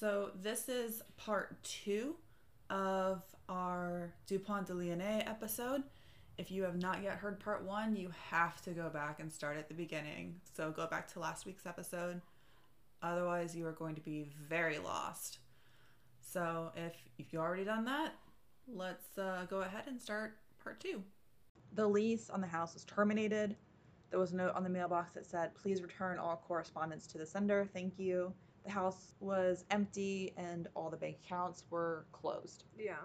So, this is part two of our Dupont de Ligonnès episode. If you have not yet heard part one, you have to go back and start at the beginning. So, go back to last week's episode. Otherwise, you are going to be very lost. So, if, if you already done that, let's uh, go ahead and start part two. The lease on the house was terminated. There was a note on the mailbox that said, Please return all correspondence to the sender. Thank you. The house was empty and all the bank accounts were closed. Yeah.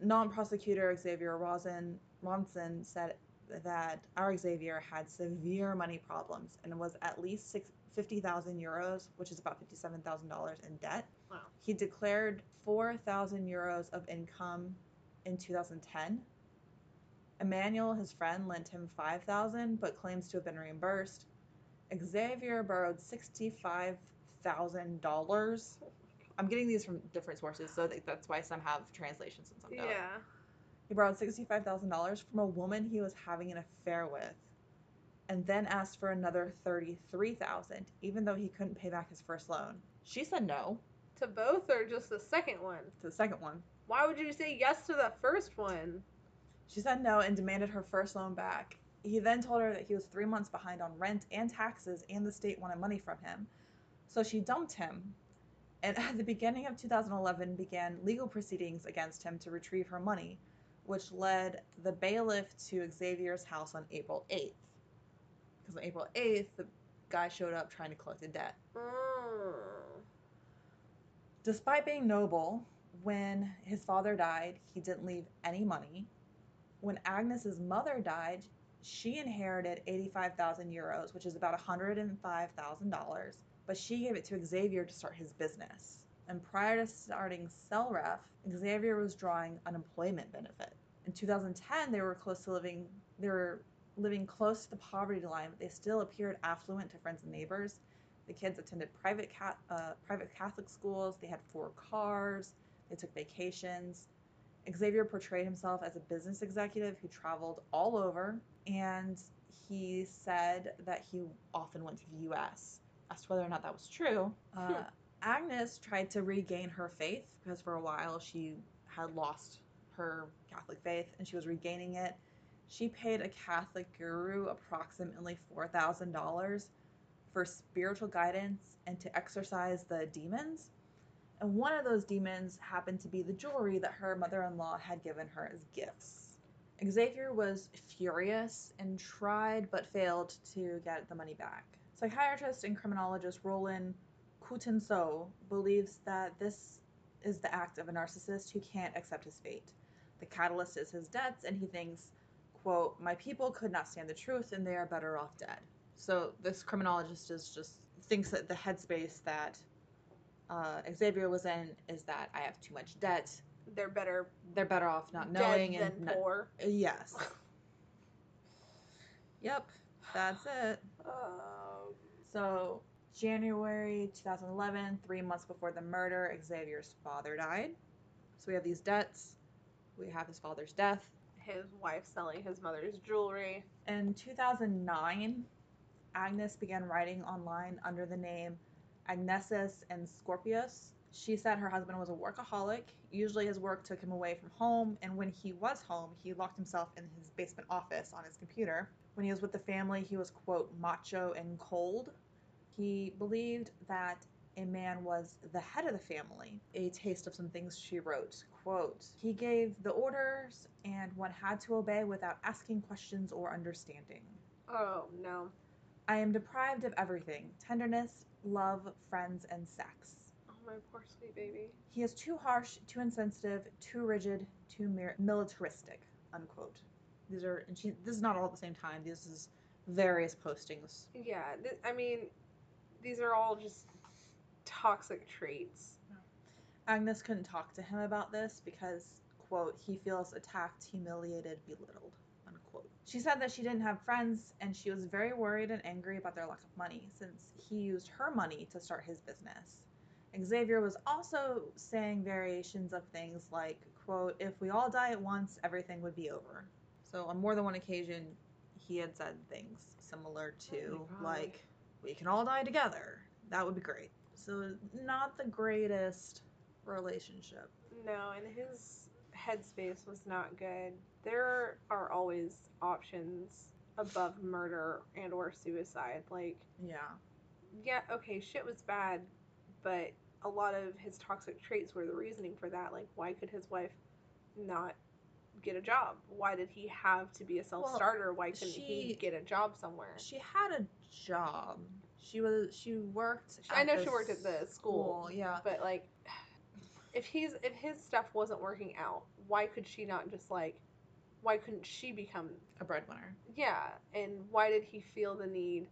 Nantes prosecutor Xavier Rosen, Ronsin said that our Xavier had severe money problems and was at least six, 50,000 euros, which is about $57,000 in debt. Wow. He declared 4,000 euros of income in 2010. Emmanuel, his friend, lent him 5,000 but claims to have been reimbursed. Xavier borrowed $65,000. I'm getting these from different sources, so that's why some have translations and some don't. Yeah. He borrowed $65,000 from a woman he was having an affair with and then asked for another 33,000 even though he couldn't pay back his first loan. She said no To both or just the second one? to the second one. Why would you say yes to the first one? She said no and demanded her first loan back. He then told her that he was three months behind on rent and taxes, and the state wanted money from him. So she dumped him. And at the beginning of 2011, began legal proceedings against him to retrieve her money, which led the bailiff to Xavier's house on April 8th. Because on April 8th, the guy showed up trying to collect the debt. Mm. Despite being noble, when his father died, he didn't leave any money. When Agnes's mother died, she inherited 85,000 euros, which is about $105,000, but she gave it to Xavier to start his business. And prior to starting CellRef, Xavier was drawing unemployment benefit. In 2010, they were close to living they were living close to the poverty line, but they still appeared affluent to friends and neighbors. The kids attended private uh, private Catholic schools. They had four cars. They took vacations. Xavier portrayed himself as a business executive who traveled all over, and he said that he often went to the U.S. As to whether or not that was true, uh, Agnes tried to regain her faith because for a while she had lost her Catholic faith and she was regaining it. She paid a Catholic guru approximately $4,000 for spiritual guidance and to exorcise the demons. And one of those demons happened to be the jewelry that her mother in law had given her as gifts. Xavier was furious and tried but failed to get the money back. Psychiatrist and criminologist Roland Coutenceau believes that this is the act of a narcissist who can't accept his fate. The catalyst is his debts, and he thinks, quote, my people could not stand the truth and they are better off dead. So this criminologist is just thinks that the headspace that uh, Xavier was in is that I have too much debt. They're better They're better off not knowing and not- poor. yes. Yep, that's it. Um, So January 2011, three months before the murder, Xavier's father died. So we have these debts. We have his father's death. his wife selling his mother's jewelry. In 2009, Agnes began writing online under the name Agnesis and Scorpius. She said her husband was a workaholic. Usually his work took him away from home, and when he was home, he locked himself in his basement office on his computer. When he was with the family, he was, quote, macho and cold. He believed that a man was the head of the family. A taste of some things she wrote. Quote, he gave the orders and one had to obey without asking questions or understanding. Oh no. I am deprived of everything tenderness, love, friends, and sex. Oh my poor sweet baby. He is too harsh, too insensitive, too rigid, too mir- militaristic. Unquote. These are, and she, this is not all at the same time. This is various postings. Yeah, th- I mean, these are all just toxic traits. Agnes couldn't talk to him about this because, quote, he feels attacked, humiliated, belittled, unquote. She said that she didn't have friends and she was very worried and angry about their lack of money since he used her money to start his business. Xavier was also saying variations of things like, quote, if we all die at once, everything would be over. So on more than one occasion, he had said things similar to, Oh like, we can all die together. That would be great. So not the greatest relationship. No, and his headspace was not good. There are always options above murder and or suicide. Like, Yeah. yeah, okay, shit was bad, but a lot of his toxic traits were the reasoning for that. Like, why could his wife not get a job? Why did he have to be a self starter? Why couldn't he get a job somewhere? She had a job. She was she worked. I know she worked at the school, Yeah. but like, if he's if his stuff wasn't working out, why could she not just like, why couldn't she become A breadwinner. yeah? And why did he feel the need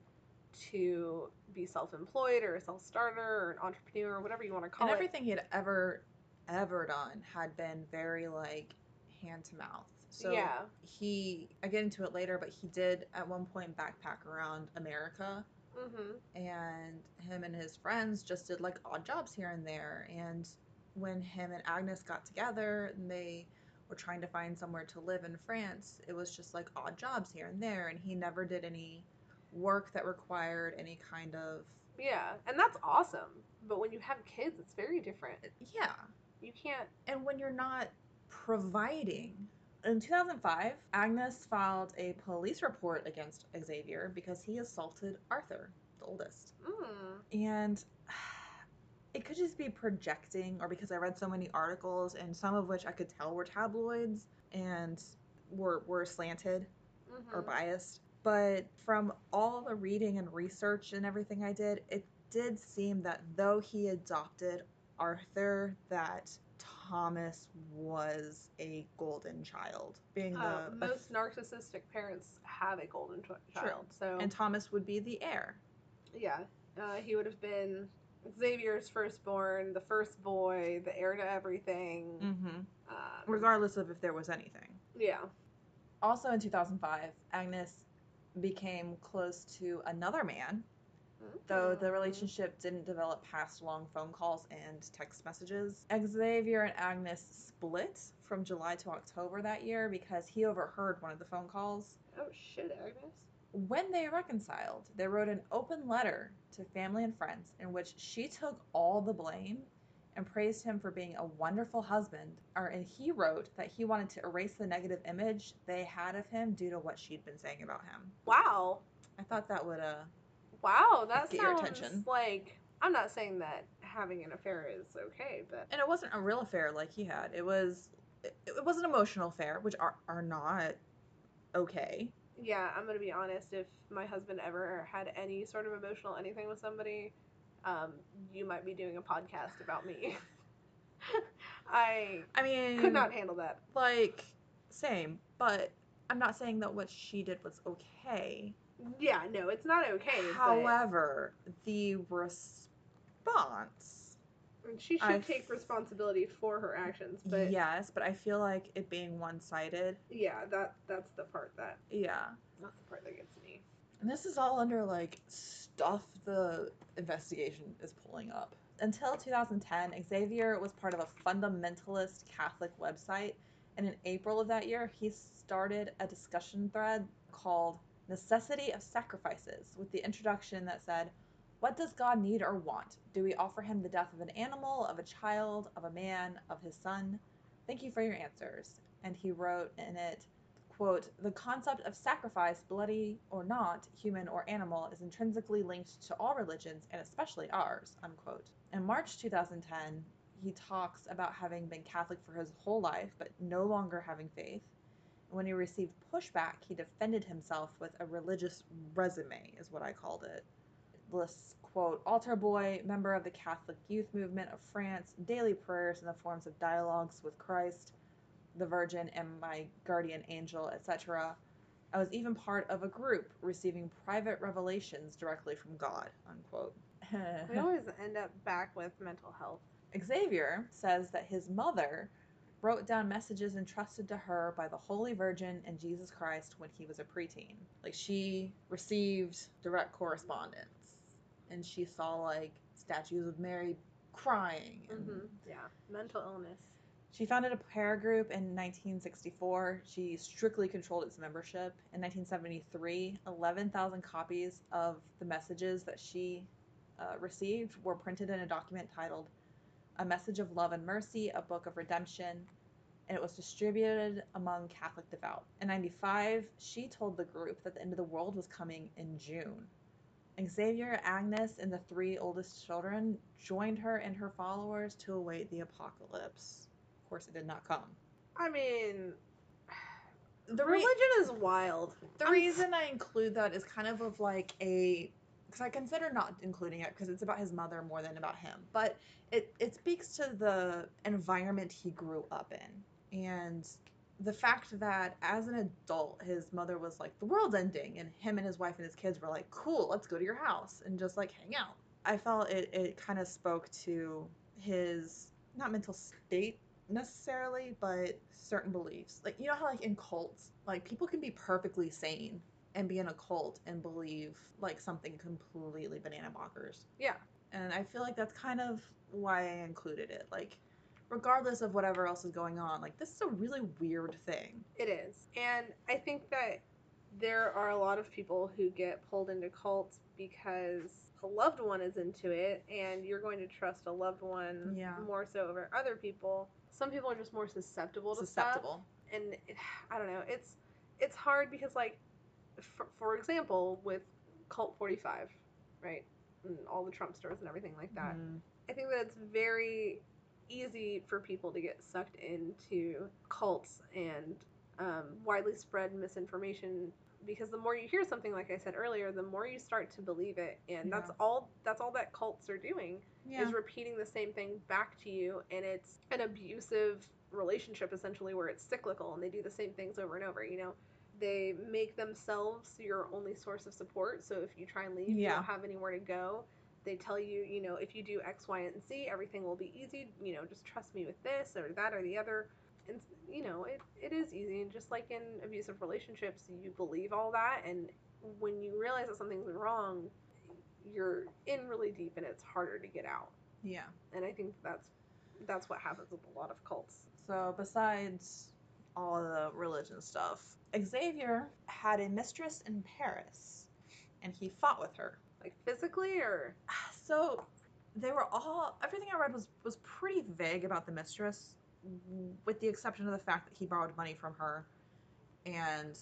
to be self-employed or a self-starter or an entrepreneur or whatever you want to call it? and it? everything he had ever ever done had been very like hand to mouth. So yeah, he I get into it later, but he did at one point backpack around America mm-hmm. and him and his friends just did like odd jobs here and there and when him and Agnes got together and they were trying to find somewhere to live in France, it was just like odd jobs here and there and he never did any work that required any kind of yeah, and that's awesome. But when you have kids, it's very different. yeah. You can't. And when you're not providing. In 2005, Agnes filed a police report against Xavier because he assaulted Arthur, the oldest. Mm, And it could just be projecting, or because I read so many articles, and some of which I could tell were tabloids and were, were slanted or mhm. biased. But from all the reading and research and everything I did, it did seem that though he adopted Arthur, that Thomas was a golden child, being the Uh, most narcissistic parents have a golden ch- child, so and Thomas would be the heir. yeah, uh, he would have been Xavier's firstborn, the first boy, the heir to everything. Mm-hmm. Um, Regardless of if there was anything. yeah, Also in 2005, Agnes became close to another man, though the relationship didn't develop past long phone calls and text messages. Xavier and Agnes split from July to October that year because he overheard one of the phone calls. Oh shit, Agnes. When they reconciled, they wrote an open letter to family and friends in which she took all the blame and praised him for being a wonderful husband. Or and he wrote that he wanted to erase the negative image they had of him due to what she'd been saying about him. Wow, I thought that would uh wow, that Get your sounds attention. like. I'm not saying that having an affair is okay, but and it wasn't a real affair like he had. It was it, it was an emotional affair, which are are not okay. yeah, I'm gonna be honest. If my husband ever had any sort of emotional anything with somebody, um, you might be doing a podcast about me. I I mean, could not handle that. like same, but I'm not saying that what she did was okay. Yeah, no, it's not okay. However, the response, she should I take f- responsibility for her actions, but yes, but I feel like it being one-sided. Yeah, that that's the part that Yeah. that's the part that gets me. And this is all under like stuff the investigation is pulling up. Until 2010, Xavier was part of a fundamentalist Catholic website, and in April of that year, he started a discussion thread called Necessity of Sacrifices with the introduction that said, What does God need or want? Do we offer him the death of an animal, of a child, of a man, of his son? Thank you for your answers. And he wrote in it, quote, the concept of sacrifice, bloody or not, human or animal, is intrinsically linked to all religions and especially ours, unquote. In March 2010, he talks about having been Catholic for his whole life, but no longer having faith. When he received pushback, he defended himself with a religious resume, is what I called it. Lists, quote, altar boy, member of the Catholic youth movement of France, daily prayers in the forms of dialogues with Christ, the Virgin, and my guardian angel, etc. I was even part of a group receiving private revelations directly from God, unquote. We always end up back with mental health. Xavier says that his mother wrote down messages entrusted to her by the Holy Virgin and Jesus Christ when he was a preteen. Like she received direct correspondence and she saw like statues of Mary crying. And hmm Yeah, mental illness. She founded a prayer group in 1964. She strictly controlled its membership. In 1973, 11,000 copies of the messages that she uh, received were printed in a document titled A Message of Love and Mercy, a Book of Redemption, and it was distributed among Catholic devout. In 95, she told the group that the end of the world was coming in June. Xavier, Agnes, and the three oldest children joined her and her followers to await the apocalypse. Of course, it did not come. I mean, The re- religion is wild. The I'm- reason I include that is kind of of like a because I consider not including it because it's about his mother more than about him. But it it speaks to the environment he grew up in and the fact that as an adult his mother was like the world's ending and him and his wife and his kids were like cool let's go to your house and just like hang out. I felt it it kind of spoke to his not mental state necessarily, but certain beliefs. Like you know how like in cults, like people can be perfectly sane and be in a cult and believe like something completely banana bonkers. Yeah. And I feel like that's kind of why I included it. Like regardless of whatever else is going on, like this is a really weird thing. It is. And I think that there are a lot of people who get pulled into cults because a loved one is into it and you're going to trust a loved one Yeah. more so over other people. Some people are just more susceptible to stuff. Susceptible. and it, I don't know. It's it's hard because like for, for example with Cult 45, right? And all the Trumpsters and everything like that. Mm. I think that it's very easy for people to get sucked into cults and um, widely spread misinformation because the more you hear something like I said earlier, the more you start to believe it, and that's all that's all that cults are doing Yeah. is repeating the same thing back to you, and it's an abusive relationship essentially where it's cyclical and they do the same things over and over. You know, they make themselves your only source of support. So if you try and leave, you don't have anywhere to go. They tell you, you know, if you do X, Y, and Z, everything will be easy. You know, just trust me with this or that or the other. And you know, it, it is easy. And just like in abusive relationships, you believe all that, and when you realize that something's wrong, you're in really deep, and it's harder to get out. Yeah. And I think that's that's what happens with a lot of cults. So besides all the religion stuff, Xavier had a mistress in Paris, and he fought with her. Like physically, or So they were all everything I read was was pretty vague about the mistress, with the exception of the fact that he borrowed money from her, and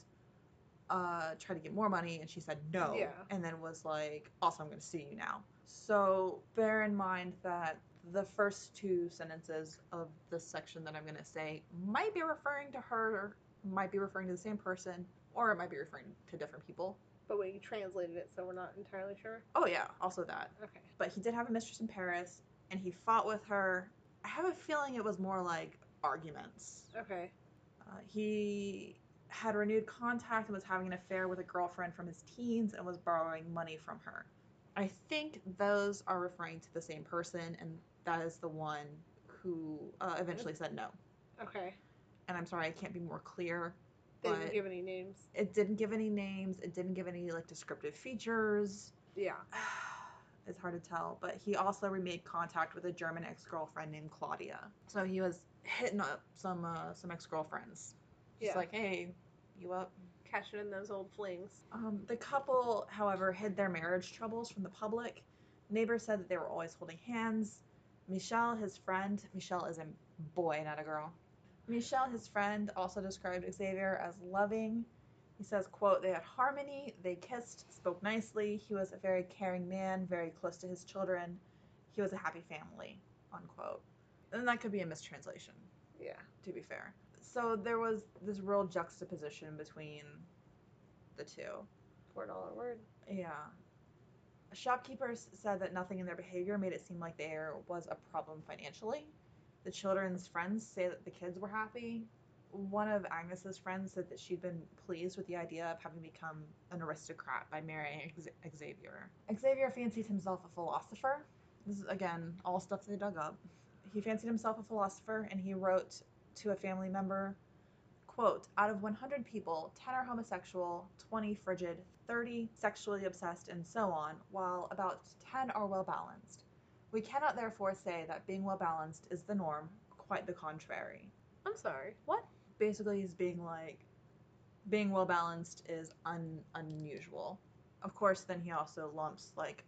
uh, tried to get more money, and she said no, Yeah. and then was like, also I'm going to sue you now. So bear in mind that the first two sentences of this section that I'm going to say might be referring to her, might be referring to the same person, or it might be referring to different people. but we translated it, so we're not entirely sure. Oh yeah, also that. Okay. but he did have a mistress in Paris, and he fought with her. I have a feeling it was more like arguments. Okay. Uh, he had renewed contact and was having an affair with a girlfriend from his teens and was borrowing money from her. I think those are referring to the same person, and that is the one who uh, eventually said no. Okay. And I'm sorry, I can't be more clear. They didn't give any names. It didn't give any names. It didn't give any like descriptive features. Yeah. it's hard to tell, but he also remade contact with a German ex-girlfriend named Claudia. So he was hitting up some uh, some ex-girlfriends. Just Yeah. like, hey, you up? Catching in those old flings. Um, the couple, however, hid their marriage troubles from the public. Neighbors said that they were always holding hands. Michelle, his friend, Michelle is a boy, not a girl. Michelle, his friend, also described Xavier as loving. He says, quote, they had harmony, they kissed, spoke nicely. He was a very caring man, very close to his children. He was a happy family, unquote. And that could be a mistranslation Yeah. to be fair. So there was this real juxtaposition between the two. Four dollar word. Yeah. Shopkeepers said that nothing in their behavior made it seem like there was a problem financially. The children's friends say that the kids were happy. One of Agnes's friends said that she'd been pleased with the idea of having become an aristocrat by marrying Xavier. Xavier fancied himself a philosopher. This is, again, all stuff they dug up. He fancied himself a philosopher and he wrote to a family member quote out of 100 people 10 are homosexual 20 frigid 30 sexually obsessed and so on while about 10 are well balanced we cannot therefore say that being well balanced is the norm quite the contrary I'm sorry. What? basically he's being like being well balanced is un- unusual of course then he also lumps like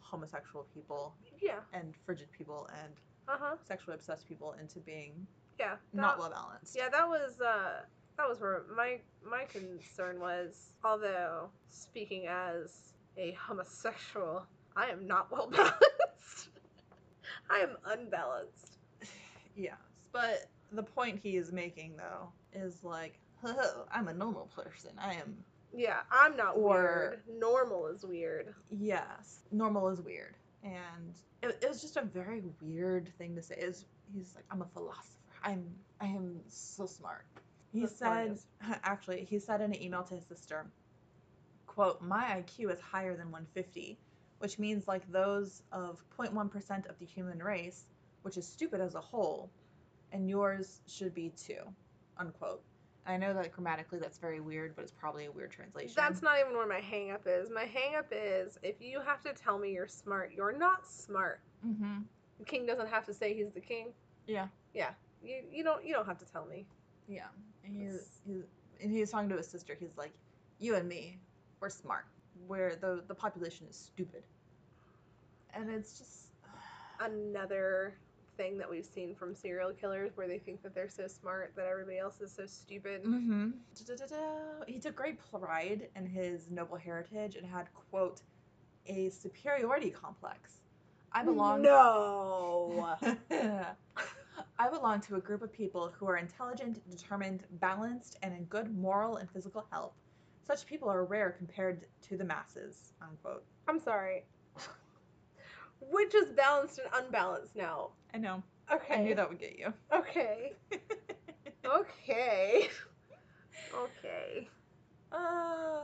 homosexual people Yeah. and frigid people and Uh huh. sexually obsessed people into being Yeah. not that- well balanced. Yeah, that was uh that was where my my concern was. Although speaking as a homosexual, I am not well balanced. I am unbalanced. Yes, but the point he is making though is like, oh, I'm a normal person. I am. Yeah, I'm not Or- weird. Normal is weird. Yes, normal is weird, and it, it was just a very weird thing to say. Is he's like, I'm a philosopher. I'm I am so smart. He The said, smartest. actually, he said in an email to his sister, "quote My IQ is higher than 150, which means like those of 0.1 percent of the human race, which is stupid as a whole, and yours should be too." Unquote. I know that grammatically that's very weird, but it's probably a weird translation. That's not even where my hang up is. My hang up is if you have to tell me you're smart, you're not smart. Mm-hmm. The king doesn't have to say he's the king. Yeah. Yeah. You you don't you don't have to tell me. Yeah, and he's, he's and he's talking to his sister. He's like, "You and me, we're smart. Where the the population is stupid." And it's just, Another thing that we've seen from serial killers where they think that they're so smart that everybody else is so stupid. mm-hmm. He took great pride in his noble heritage and had quote a superiority complex. I belong. No. I belong to a group of people who are intelligent, determined, balanced, and in good moral and physical health. Such people are rare compared to the masses. Unquote. I'm sorry. Which is balanced and unbalanced now? I know. Okay. I knew that would get you. Okay. Okay. okay. uh,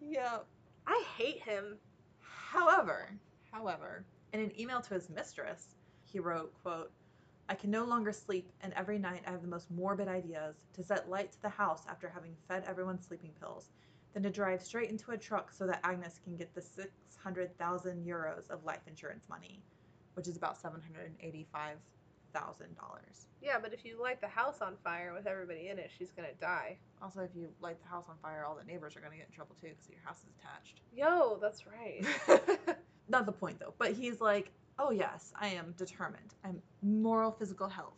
yeah. I hate him. However, however, in an email to his mistress, he wrote, quote, I can no longer sleep, and every night I have the most morbid ideas to set light to the house after having fed everyone sleeping pills, then to drive straight into a truck so that Agnes can get the 600,000 euros of life insurance money, which is about $785,000. Yeah, but if you light the house on fire with everybody in it, she's gonna die. Also, if you light the house on fire, all the neighbors are going to get in trouble too because your house is attached. Yo, that's right. Not the point though, but he's like, oh yes, I am determined. I'm moral physical health.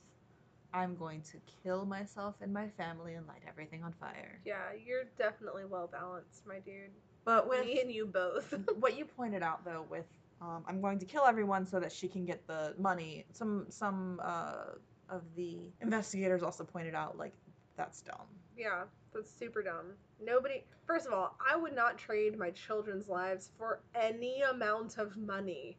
I'm going to kill myself and my family and light everything on fire. yeah, you're definitely well balanced, my dude. But with Me and you both. what you pointed out though, with um, I'm going to kill everyone so that she can get the money. Some some uh, of the investigators also pointed out like that's dumb. yeah, that's super dumb. Nobody. First of all, I would not trade my children's lives for any amount of money.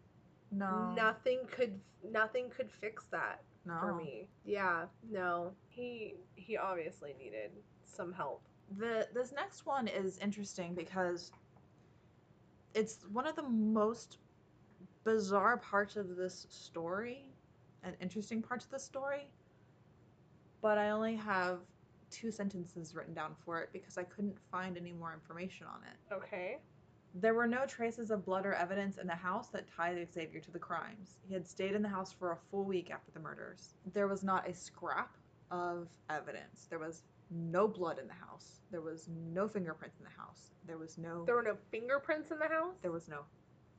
No, Nothing could. Nothing could fix that no. for me. Yeah, no. He he obviously needed some help. the this next one is interesting because it's one of the most bizarre parts of this story and interesting parts of the story but i only have two sentences written down for it because i couldn't find any more information on it Okay. There were no traces of blood or evidence in the house that tied Xavier to the crimes. He had stayed in the house for a full week after the murders. There was not a scrap of evidence. There was no blood in the house. There was no fingerprints in the house. There was no There were no fingerprints in the house. there was no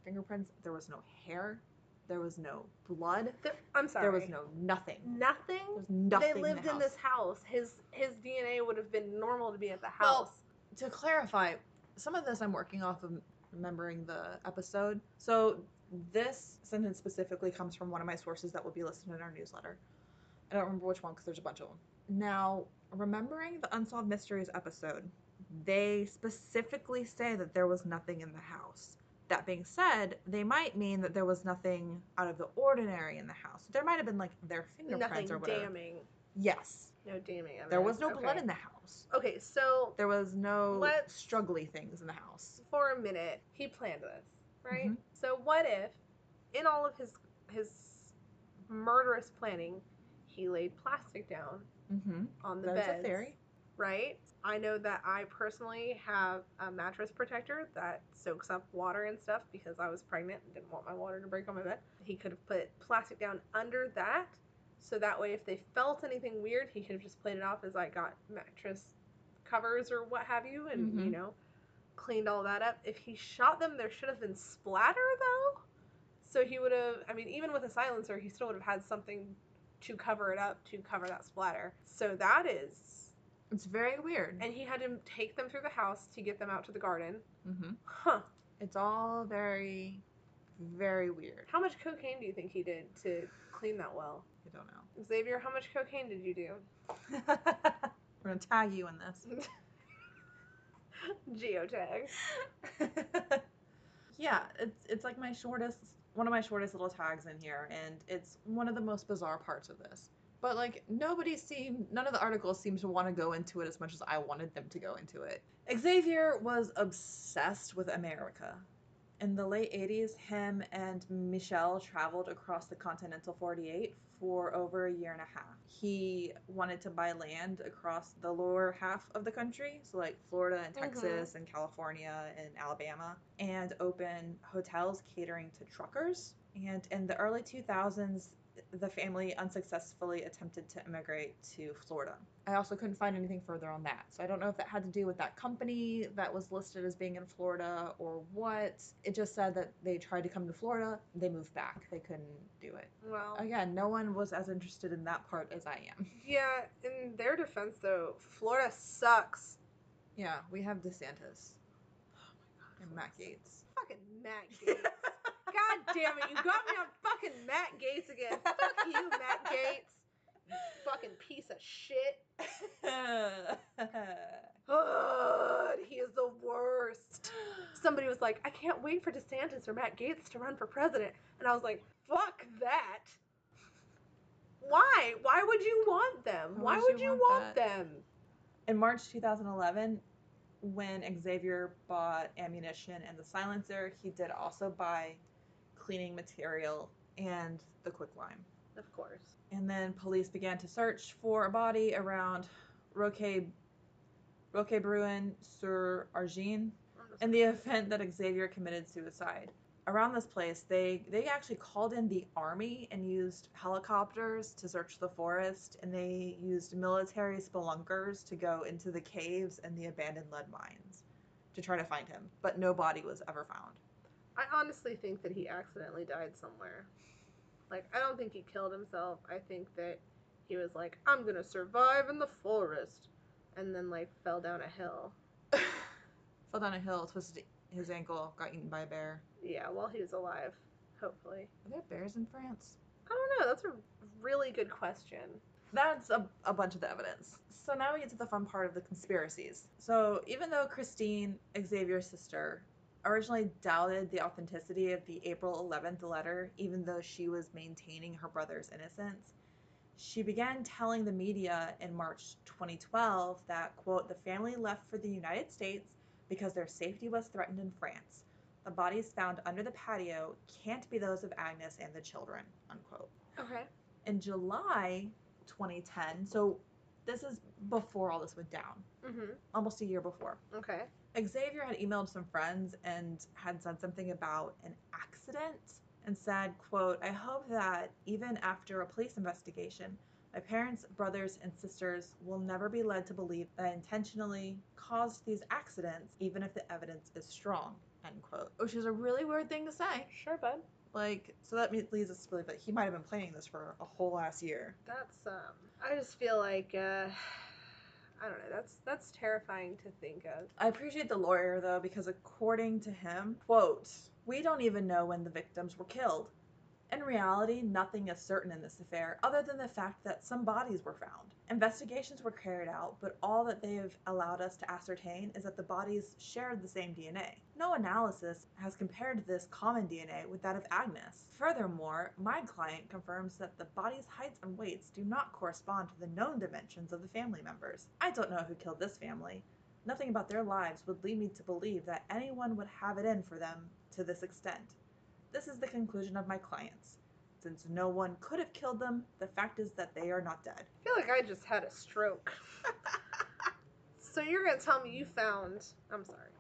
fingerprints. There was no hair. There was no blood. There- I'm sorry. There was no nothing. nothing. There was nothing. they lived in, the in, this house. His his DNA would have been normal to be at the house. Well, house. to clarify, some of this I'm working off of remembering the episode. So this sentence specifically comes from one of my sources that will be listed in our newsletter. I don't remember which one because there's a bunch of them. Now, remembering the Unsolved Mysteries episode, they specifically say that there was nothing in the house. That being said, they might mean that there was nothing out of the ordinary in the house. There might have been like their fingerprints Nothing or whatever. damning. Yes. No damning. Evidence. There was no blood in the house. Okay, so There was no Let's- struggly things in the house. for a minute, he planned this, right? Mhm. So what if, in all of his his murderous planning, he laid plastic down Mm-hmm. on the bed? That's beds, a theory. right? I know that I personally have a mattress protector that soaks up water and stuff because I was pregnant and didn't want my water to break on my bed. He could have put plastic down under that, so that way if they felt anything weird, he could have just played it off as I got mattress covers or what have you, and you Mhm. know, cleaned all that up. If he shot them, there should have been splatter though. So he would have. I mean, even with a silencer, he still would have had something to cover it up to cover that splatter. So that is. It's very weird. And he had to take them through the house to get them out to the garden. mm-hmm. Huh. It's all very, very weird. How much cocaine do you think he did to clean that well? I don't know. Xavier, how much cocaine did you do? We're gonna tag you in this. Geotag. yeah, it's it's like my shortest, one of my shortest little tags in here, and it's one of the most bizarre parts of this. But like nobody seemed, none of the articles seemed to want to go into it as much as I wanted them to go into it. Xavier was obsessed with America. In the late 80s, him and Michelle traveled across the continental 48 for over a year and a half. He wanted to buy land across the lower half of the country, so like Florida and Mhm. Texas and California and Alabama, and open hotels catering to truckers. And in the early 2000s, the family unsuccessfully attempted to immigrate to Florida. I also couldn't find anything further on that. So I don't know if that had to do with that company that was listed as being in Florida or what. It just said that they tried to come to Florida, they moved back. They couldn't do it. Well, Again, no one was as interested in that part as I am. yeah, in their defense, though, Florida sucks. Yeah, we have DeSantis. Oh my god. And Matt Gaetz. Fucking Matt Gaetz. God damn it, you got me on fucking Matt Gaetz again. Fuck you, Matt Gaetz. You fucking piece of shit. God, he is the worst. Somebody was like, I can't wait for DeSantis or Matt Gaetz to run for president. And I was like, fuck that. Why? Why would you want them? Why, would you want, them? In March 2011, when Xavier bought ammunition and the silencer, he did also buy cleaning material and the quicklime. Of course. And then police began to search for a body around Roque, Roquebrune-sur-Argens in the event that Xavier committed suicide. Around this place, they, they actually called in the army and used helicopters to search the forest, and they used military spelunkers to go into the caves and the abandoned lead mines to try to find him. But no body was ever found. I honestly think that he accidentally died somewhere. Like, I don't think he killed himself. I think that he was like, I'm gonna survive in the forest. And then, like, fell down a hill. Fell down a hill, twisted his ankle, got eaten by a bear. Yeah, while he was alive. Hopefully. Are there bears in France? I don't know. That's a really good question. That's a, a bunch of the evidence. So now we get to the fun part of the conspiracies. So even though Christine, Xavier's sister, originally doubted the authenticity of the April 11th letter, even though she was maintaining her brother's innocence, she began telling the media in March 2012 that, quote, the family left for the United States because their safety was threatened in France. The bodies found under the patio can't be those of Agnes and the children, unquote Okay. in July 2010. So this is before all this went down, Mm-hmm. almost a year before. Okay. Xavier had emailed some friends and had said something about an accident and said, quote, I hope that even after a police investigation, my parents, brothers, and sisters will never be led to believe that I intentionally caused these accidents, even if the evidence is strong, end quote. Which is a really weird thing to say. Sure, bud. Like, so that leads us to believe that he might have been planning this for a whole last year. That's um. I just feel like uh, I don't know. That's that's terrifying to think of. I appreciate the lawyer though because according to him, quote, we don't even know when the victims were killed. In reality, nothing is certain in this affair other than the fact that some bodies were found. Investigations were carried out, but all that they have allowed us to ascertain is that the bodies shared the same DNA. No analysis has compared this common DNA with that of Agnes. Furthermore, my client confirms that the body's heights and weights do not correspond to the known dimensions of the family members. I don't know who killed this family, Nothing about their lives would lead me to believe that anyone would have it in for them to this extent. This is the conclusion of my clients. Since no one could have killed them, the fact is that they are not dead. I feel like I just had a stroke. so you're gonna tell me you found? I'm sorry.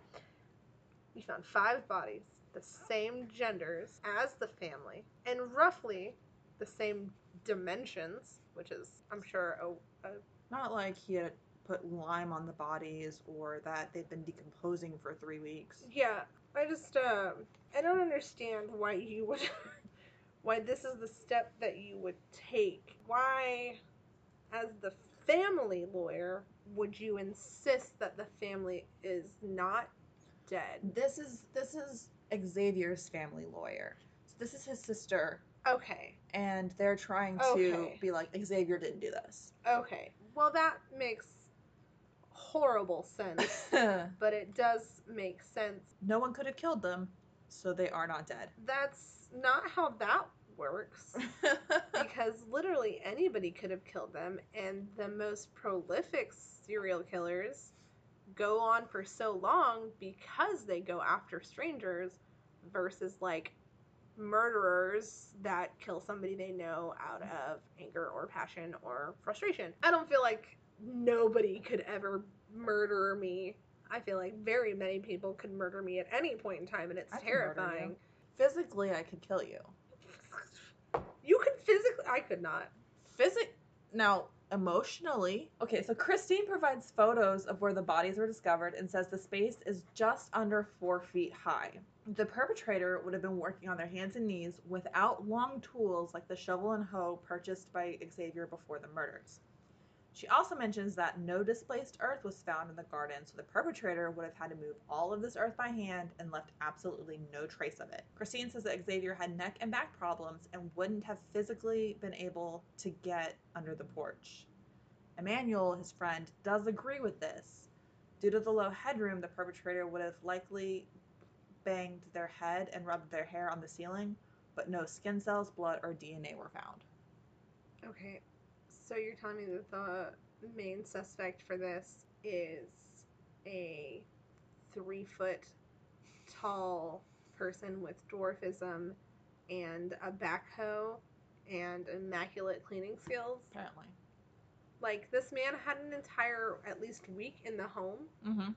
You found five bodies, the same genders as the family, and roughly the same dimensions, which is, I'm sure, a, a Not like he had put lime on the bodies or that they've been decomposing for three weeks. Yeah, I just um I don't understand why you would why this is the step that you would take. Why, as the family lawyer, would you insist that the family is not dead? This is this is Xavier's family lawyer. So this is his sister, Okay, and they're trying to Okay. be like Xavier didn't do this. okay. Well, that makes horrible sense, but it does make sense. no one could have killed them, so they are not dead. That's not how that works. because literally anybody could have killed them, and the most prolific serial killers go on for so long because they go after strangers versus like murderers that kill somebody they know out of anger or passion or frustration. I don't feel like nobody could ever murder me. I feel like very many people could murder me at any point in time, and it's I terrifying. Physically, I could kill you. You could physically, I could not. Physic now emotionally. Okay, so Christine provides photos of where the bodies were discovered and says the space is just under four feet high. The perpetrator would have been working on their hands and knees without long tools like the shovel and hoe purchased by Xavier before the murders. She also mentions that no displaced earth was found in the garden, so the perpetrator would have had to move all of this earth by hand and left absolutely no trace of it. Christine says that Xavier had neck and back problems and wouldn't have physically been able to get under the porch. Emmanuel, his friend, does agree with this. Due to the low headroom, the perpetrator would have likely banged their head and rubbed their hair on the ceiling, but no skin cells, blood, or DNA were found. Okay, so you're telling me that the main suspect for this is a three foot tall person with dwarfism and a backhoe and immaculate cleaning skills? Apparently. Like, this man had an entire, at least, week in the home. Mm-hmm.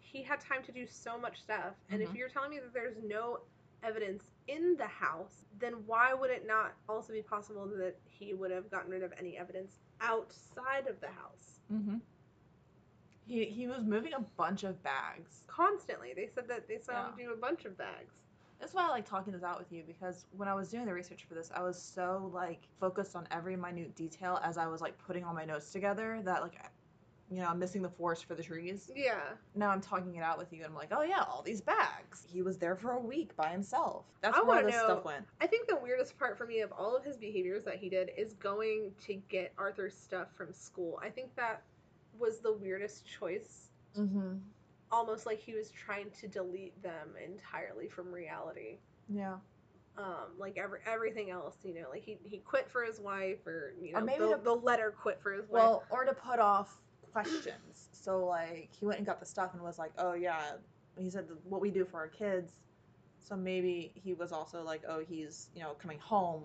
He had time to do so much stuff. And if Mhm. you're telling me that there's no evidence in the house, then why would it not also be possible that he would have gotten rid of any evidence outside of the house? Mm-hmm. He he was moving a bunch of bags. Constantly. They said that they saw him Yeah. do a bunch of bags. That's why I like talking this out with you because when I was doing the research for this, I was so like focused on every minute detail as I was like putting all my notes together that like you know, I'm missing the forest for the trees. Yeah. Now I'm talking it out with you and I'm like, oh yeah, all these bags. He was there for a week by himself. That's I where wanna this know- stuff went. I think the weirdest part for me of all of his behaviors that he did is going to get Arthur's stuff from school. I think that was the weirdest choice. Mm-hmm. Almost like he was trying to delete them entirely from reality. Yeah. um like every everything else you know like he he quit for his wife or you know, Or maybe the, to- the letter quit for his wife Well, or to put off questions. So like he went and got the stuff and was like, oh yeah, he said what we do for our kids. So maybe he was also like, oh, he's you know coming home.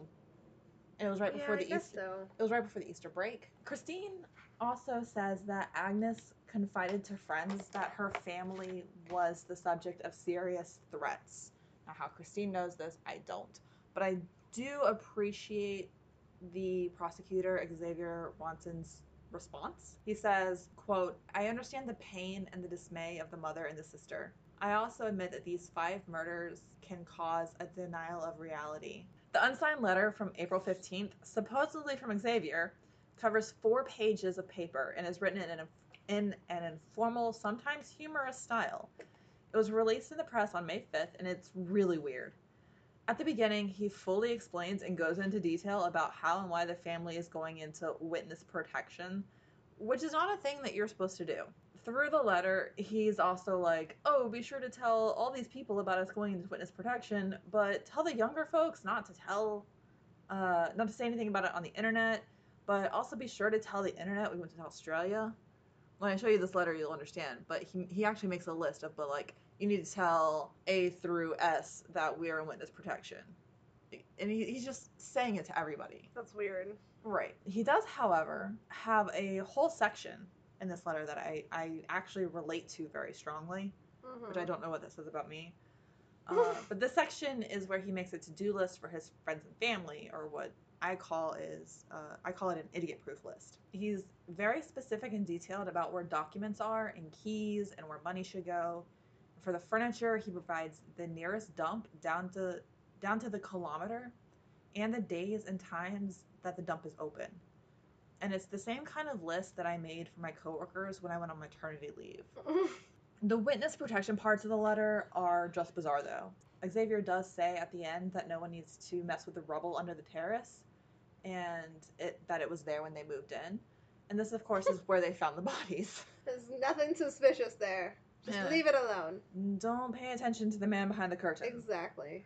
And it was right yeah, before I the Easter. so It was right before the Easter break. Christine also says that Agnes confided to friends that her family was the subject of serious threats. Now, how Christine knows this, I don't. But I do appreciate the prosecutor, Xavier Watson's response. He says, quote, I understand the pain and the dismay of the mother and the sister. I also admit that these five murders can cause a denial of reality. The unsigned letter from April 15th, supposedly from Xavier, covers four pages of paper and is written in an, in an informal, sometimes humorous style. It was released in the press on May 5th, and it's really weird. At the beginning, he fully explains and goes into detail about how and why the family is going into witness protection, which is not a thing that you're supposed to do. Through the letter, he's also like, oh, be sure to tell all these people about us going into witness protection, but tell the younger folks not to tell, uh, not to say anything about it on the internet, but also be sure to tell the internet we went to Australia. When I show you this letter, you'll understand. But he, he actually makes a list of, but like, you need to tell A through S that we are in witness protection. And he, he's just saying it to everybody. that's weird Right. He does, however, have a whole section in this letter that I, I actually relate to very strongly, Mhm. which I don't know what that says about me. Uh, but this section is where he makes a to-do list for his friends and family, or what I call is uh, I call it an idiot-proof list. He's very specific and detailed about where documents are and keys and where money should go. For the furniture, he provides the nearest dump down to down to the kilometer. and the days and times that the dump is open. And it's the same kind of list that I made for my coworkers when I went on maternity leave. The witness protection parts of the letter are just bizarre, though. Xavier does say at the end that no one needs to mess with the rubble under the terrace, and it, that it was there when they moved in. And this, of course, is where they found the bodies. There's nothing suspicious there. Just Yeah. leave it alone. Don't pay attention to the man behind the curtain. Exactly.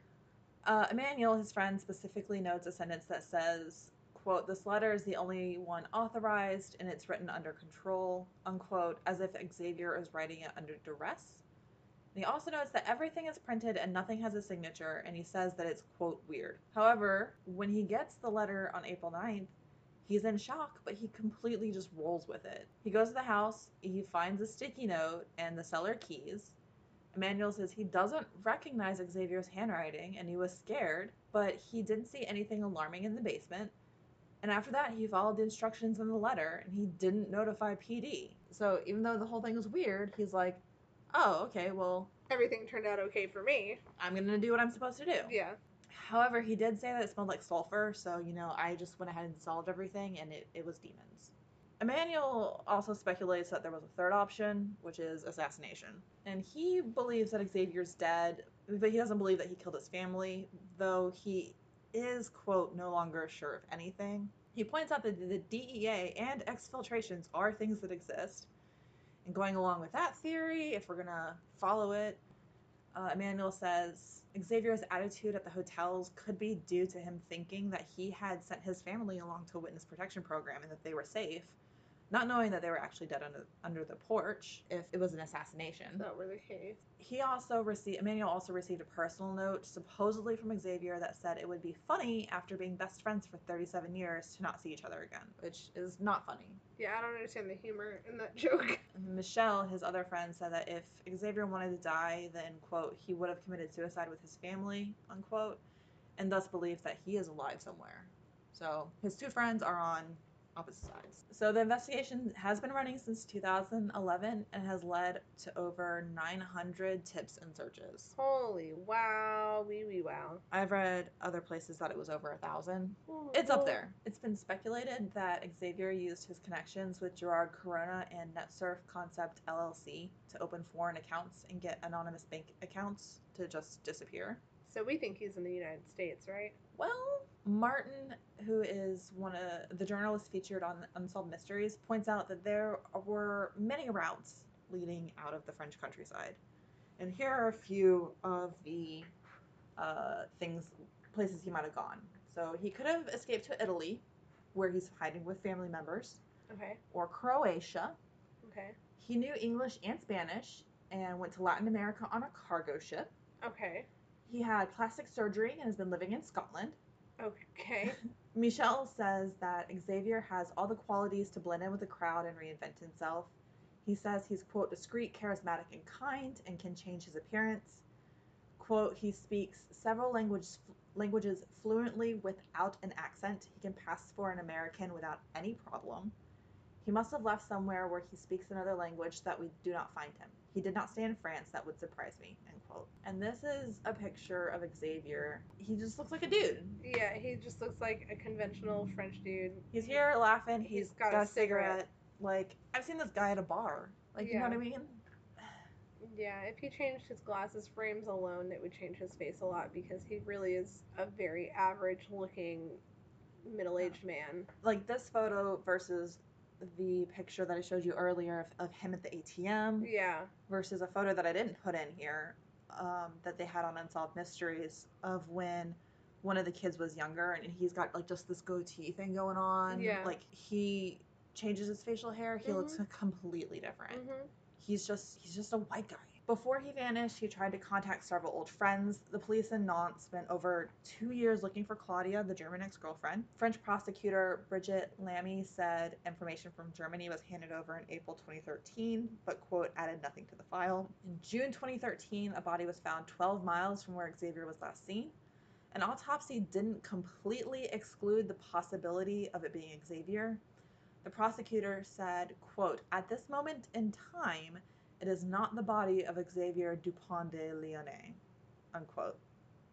Uh, Emmanuel, his friend, specifically notes a sentence that says, quote, this letter is the only one authorized and it's written under control, unquote, as if Xavier is writing it under duress. And he also notes that everything is printed and nothing has a signature, and he says that it's, quote, weird. However, when he gets the letter on April 9th, he's in shock, but he completely just rolls with it. He goes to the house, he finds a sticky note and the cellar keys, Emmanuel says he doesn't recognize Xavier's handwriting and he was scared, but he didn't see anything alarming in the basement. And after that, he followed the instructions in the letter and he didn't notify PD. So even though the whole thing was weird, he's like, oh, okay, well, Everything turned out okay for me. I'm going to do what I'm supposed to do. Yeah. However, he did say that it smelled like sulfur, so, you know, I just went ahead and solved everything and it, it was demons. Emmanuel also speculates that there was a third option, which is assassination. And he believes that Xavier's dead, but he doesn't believe that he killed his family, though he is, quote, no longer sure of anything. He points out that the DEA and exfiltrations are things that exist. And going along with that theory, if we're going to follow it, uh, Emmanuel says Xavier's attitude at the hotels could be due to him thinking that he had sent his family along to a witness protection program and that they were safe, not knowing that they were actually dead under, under the porch if it was an assassination. That were the case. He also received, Emmanuel also received a personal note, supposedly from Xavier, that said it would be funny after being best friends for 37 years to not see each other again, which is not funny. Yeah, I don't understand the humor in that joke. Michelle, his other friend, said that if Xavier wanted to die, then, quote, he would have committed suicide with his family, unquote, and thus believes that he is alive somewhere. So his two friends are on opposite sides. So the investigation has been running since 2011 and has led to over 900 tips and searches. Holy wow, wee wee wow. I've read other places that it was over a thousand. It's up there. It's been speculated that Xavier used his connections with Gerard Corona and NetSurf Concept LLC to open foreign accounts and get anonymous bank accounts to just disappear. So we think he's in the United States, right? Well, Martin, who is one of the journalists featured on Unsolved Mysteries, points out that there were many routes leading out of the French countryside. And here are a few of the uh, things, places he might have gone. So he could have escaped to Italy, where he's hiding with family members, Okay. or Croatia. Okay. He knew English and Spanish and went to Latin America on a cargo ship. Okay. He had plastic surgery and has been living in Scotland. Okay. Michelle says that Xavier has all the qualities to blend in with the crowd and reinvent himself. He says he's, quote, discreet, charismatic, and kind, and can change his appearance. Quote, he speaks several language, languages fluently without an accent. He can pass for an American without any problem. He must have left somewhere where he speaks another language that we do not find him. He did not stay in France. That would surprise me, end quote. And this is a picture of Xavier. He just looks like a dude. yeah, he just looks like a conventional French dude. He's here laughing. He's got got, a a cigarette. Like I've seen this guy at a bar. Like you know what I mean? Yeah, if he changed his glasses frames alone, it would change his face a lot because he really is a very average looking middle aged man. Like this photo versus the picture that I showed you earlier of, of him at the ATM Yeah. versus a photo that I didn't put in here um, that they had on Unsolved Mysteries of when one of the kids was younger and he's got like just this goatee thing going on. Yeah. Like he changes his facial hair, he looks Mhm. completely different. hmm he's just he's just a white guy. Before he vanished, he tried to contact several old friends. The police in Nantes spent over two years looking for Claudia, the German ex-girlfriend. French prosecutor Brigitte Lamy said information from Germany was handed over in April 2013, but quote added nothing to the file. In June 2013, a body was found 12 miles from where Xavier was last seen. An autopsy didn't completely exclude the possibility of it being Xavier. The prosecutor said, quote, At this moment in time, it is not the body of Xavier Dupont de Ligonnès, unquote.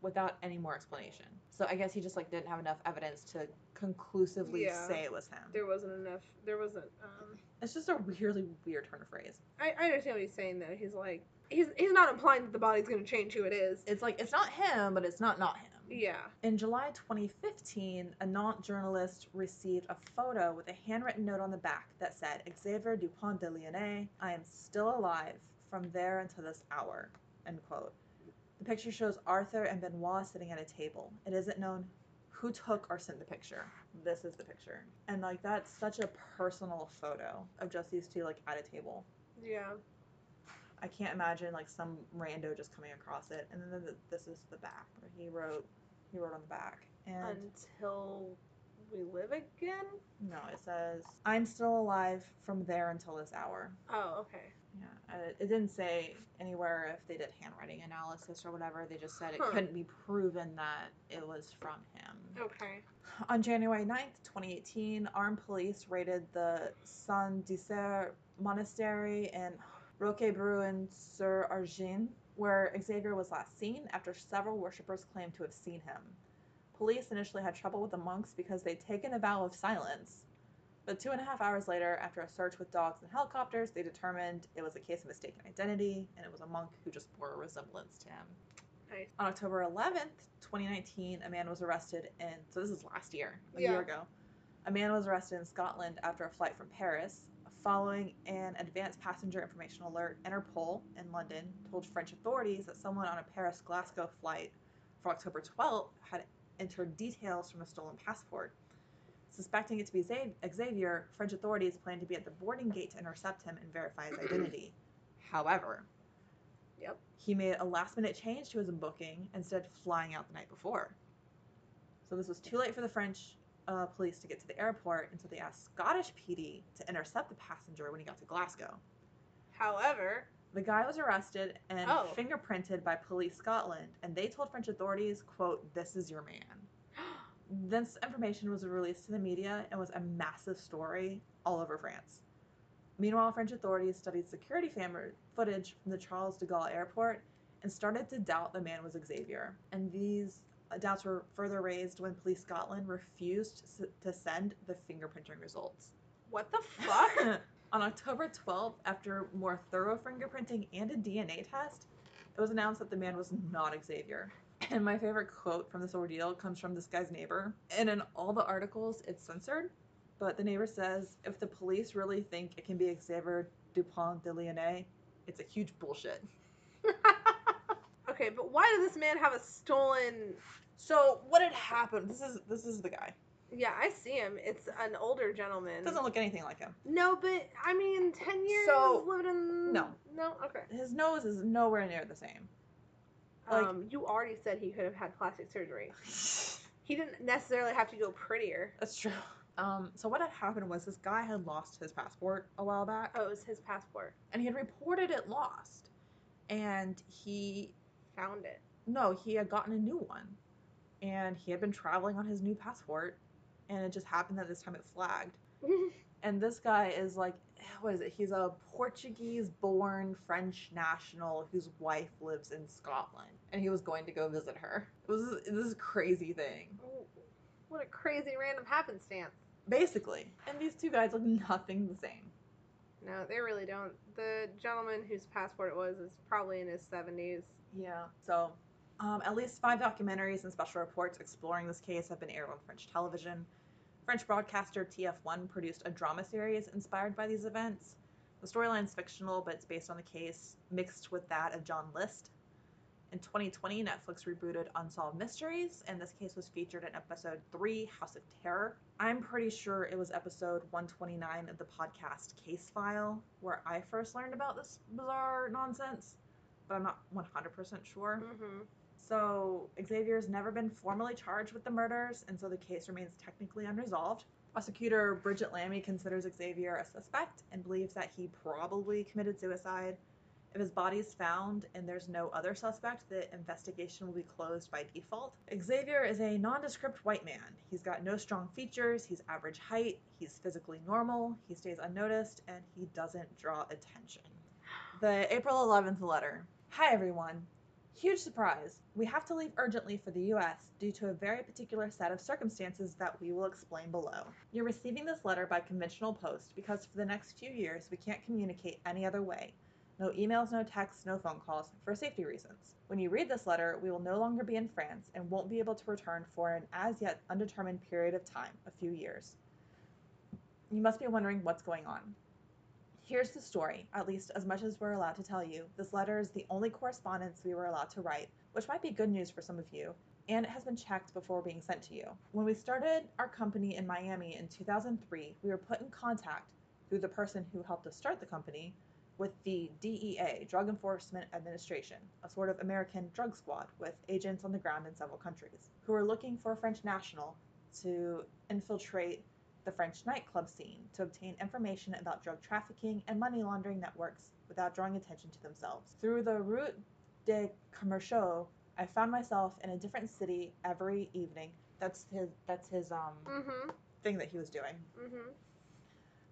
without any more explanation. So I guess he just like didn't have enough evidence to conclusively Yeah. say it was him. There wasn't enough. There wasn't. Um, It's just a really weird turn of phrase. I, I understand what he's saying though. He's like he's he's not implying that the body's gonna change who it is. It's like it's not him, but it's not not him. Yeah. In July 2015, a Nantes journalist received a photo with a handwritten note on the back that said, Xavier Dupont de Ligonnès, I am still alive from there until this hour. End quote. The picture shows Arthur and Benoit sitting at a table. It isn't known who took or sent the picture. This is the picture. And like that's such a personal photo of just these two like at a table. Yeah. I can't imagine like some rando just coming across it. And then the, this is the back where he wrote he wrote on the back. And Until we live again. no, it says I'm still alive from there until this hour. Oh, okay. Yeah, uh, it didn't say anywhere if they did handwriting analysis or whatever. They just said it Huh. couldn't be proven that it was from him. Okay. On January 9th, 2018, armed police raided the Saint Dizier Monastery in Roquebrune-sur-Argens, where Xavier was last seen after several worshippers claimed to have seen him. Police initially had trouble with the monks because they'd taken a vow of silence. But two and a half hours later, after a search with dogs and helicopters, they determined it was a case of mistaken identity and it was a monk who just bore a resemblance to him. Nice. On October 11th, 2019, a man was arrested in, so this is last year, a Yeah. year ago. A man was arrested in Scotland after a flight from Paris. Following an advanced passenger information alert, Interpol in London told French authorities that someone on a Paris Glasgow flight for October 12th had entered details from a stolen passport. Suspecting it to be Xavier, French authorities planned to be at the boarding gate to intercept him and verify his identity. However, Yep. he made a last minute change to his booking instead of flying out the night before. So this was too late for the French uh, police to get to the airport, and so they asked Scottish PD to intercept the passenger when he got to Glasgow. However, The guy was arrested and Oh. fingerprinted by Police Scotland, and they told French authorities, "quote This is your man." This information was released to the media and was a massive story all over France. Meanwhile, French authorities studied security fam- footage from the Charles de Gaulle airport and started to doubt the man was Xavier. And these doubts were further raised when Police Scotland refused to send the fingerprinting results. what the fuck? On October 12th, after more thorough fingerprinting and a DNA test, it was announced that the man was not Xavier. And my favorite quote from this ordeal comes from this guy's neighbor. And in all the articles, it's censored, but the neighbor says if the police really think it can be Xavier Dupont de Ligonnès, it's a huge bullshit. okay, but why does this man have a stolen? So what had happened? This is this is the guy. Yeah, I see him. It's an older gentleman. Doesn't look anything like him. No, but I mean, ten years So- living in. No. No. Okay. His nose is nowhere near the same. Like- um, you already said he could have had plastic surgery. He didn't necessarily have to go prettier. That's true. Um, so what had happened was this guy had lost his passport a while back, Oh, it was his passport. and he had reported it lost, and he Found it. no, he had gotten a new one, and he had been traveling on his new passport, and it just happened that this time it flagged. And this guy is like, what is it? He's a Portuguese-born French national whose wife lives in Scotland, and he was going to go visit her. It was this crazy thing. what a crazy random happenstance. Basically. And these two guys look nothing the same. No, they really don't. The gentleman whose passport it was is probably in his 70s. Yeah. So, um, at least five documentaries and special reports exploring this case have been aired on French television. French broadcaster TF1 produced a drama series inspired by these events. The storyline's fictional, but it's based on the case mixed with that of John List. In 2020, Netflix rebooted Unsolved Mysteries, and this case was featured in episode 3, House of Terror. I'm pretty sure it was episode 129 of the podcast Case File where I first learned about this bizarre nonsense, but I'm not 100% sure. Mm-hmm. So, Xavier's never been formally charged with the murders, and so the case remains technically unresolved. Prosecutor Brigitte Lamy considers Xavier a suspect and believes that he probably committed suicide. If his body is found and there's no other suspect, the investigation will be closed by default. Xavier is a nondescript white man. He's got no strong features, he's average height, he's physically normal, he stays unnoticed, and he doesn't draw attention. The April 11th letter. Hi everyone. Huge surprise! We have to leave urgently for the US due to a very particular set of circumstances that we will explain below. You're receiving this letter by conventional post because for the next few years we can't communicate any other way. No emails, no texts, no phone calls, for safety reasons. When you read this letter, we will no longer be in France and won't be able to return for an as yet undetermined period of time, a few years. You must be wondering what's going on. Here's the story, at least as much as we're allowed to tell you. This letter is the only correspondence we were allowed to write, which might be good news for some of you, and it has been checked before being sent to you. When we started our company in Miami in 2003, we were put in contact through the person who helped us start the company with the DEA, Drug Enforcement Administration, a sort of American drug squad with agents on the ground in several countries, who were looking for a French national to infiltrate the French nightclub scene to obtain information about drug trafficking and money laundering networks without drawing attention to themselves. Through the Route des Commerciaux, I found myself in a different city every evening. That's his. That's his um Mhm. thing that he was doing. Mhm.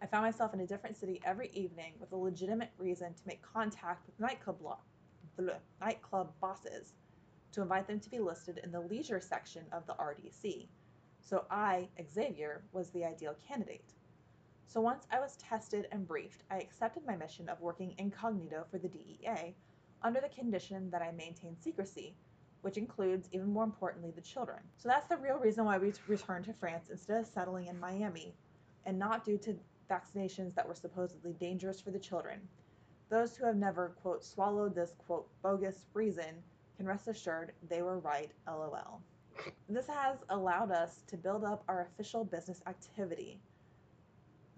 I found myself in a different city every evening with a legitimate reason to make contact with nightclub lo- bleh, nightclub bosses to invite them to be listed in the leisure section of the RDC. So I, Xavier, was the ideal candidate. So once I was tested and briefed, I accepted my mission of working incognito for the DEA under the condition that I maintain secrecy, which includes, even more importantly, the children. So that's the real reason why we returned to France instead of settling in Miami, and not due to vaccinations that were supposedly dangerous for the children. Those who have never, quote, swallowed this, quote, bogus reason can rest assured they were right, lol. This has allowed us to build up our official business activity.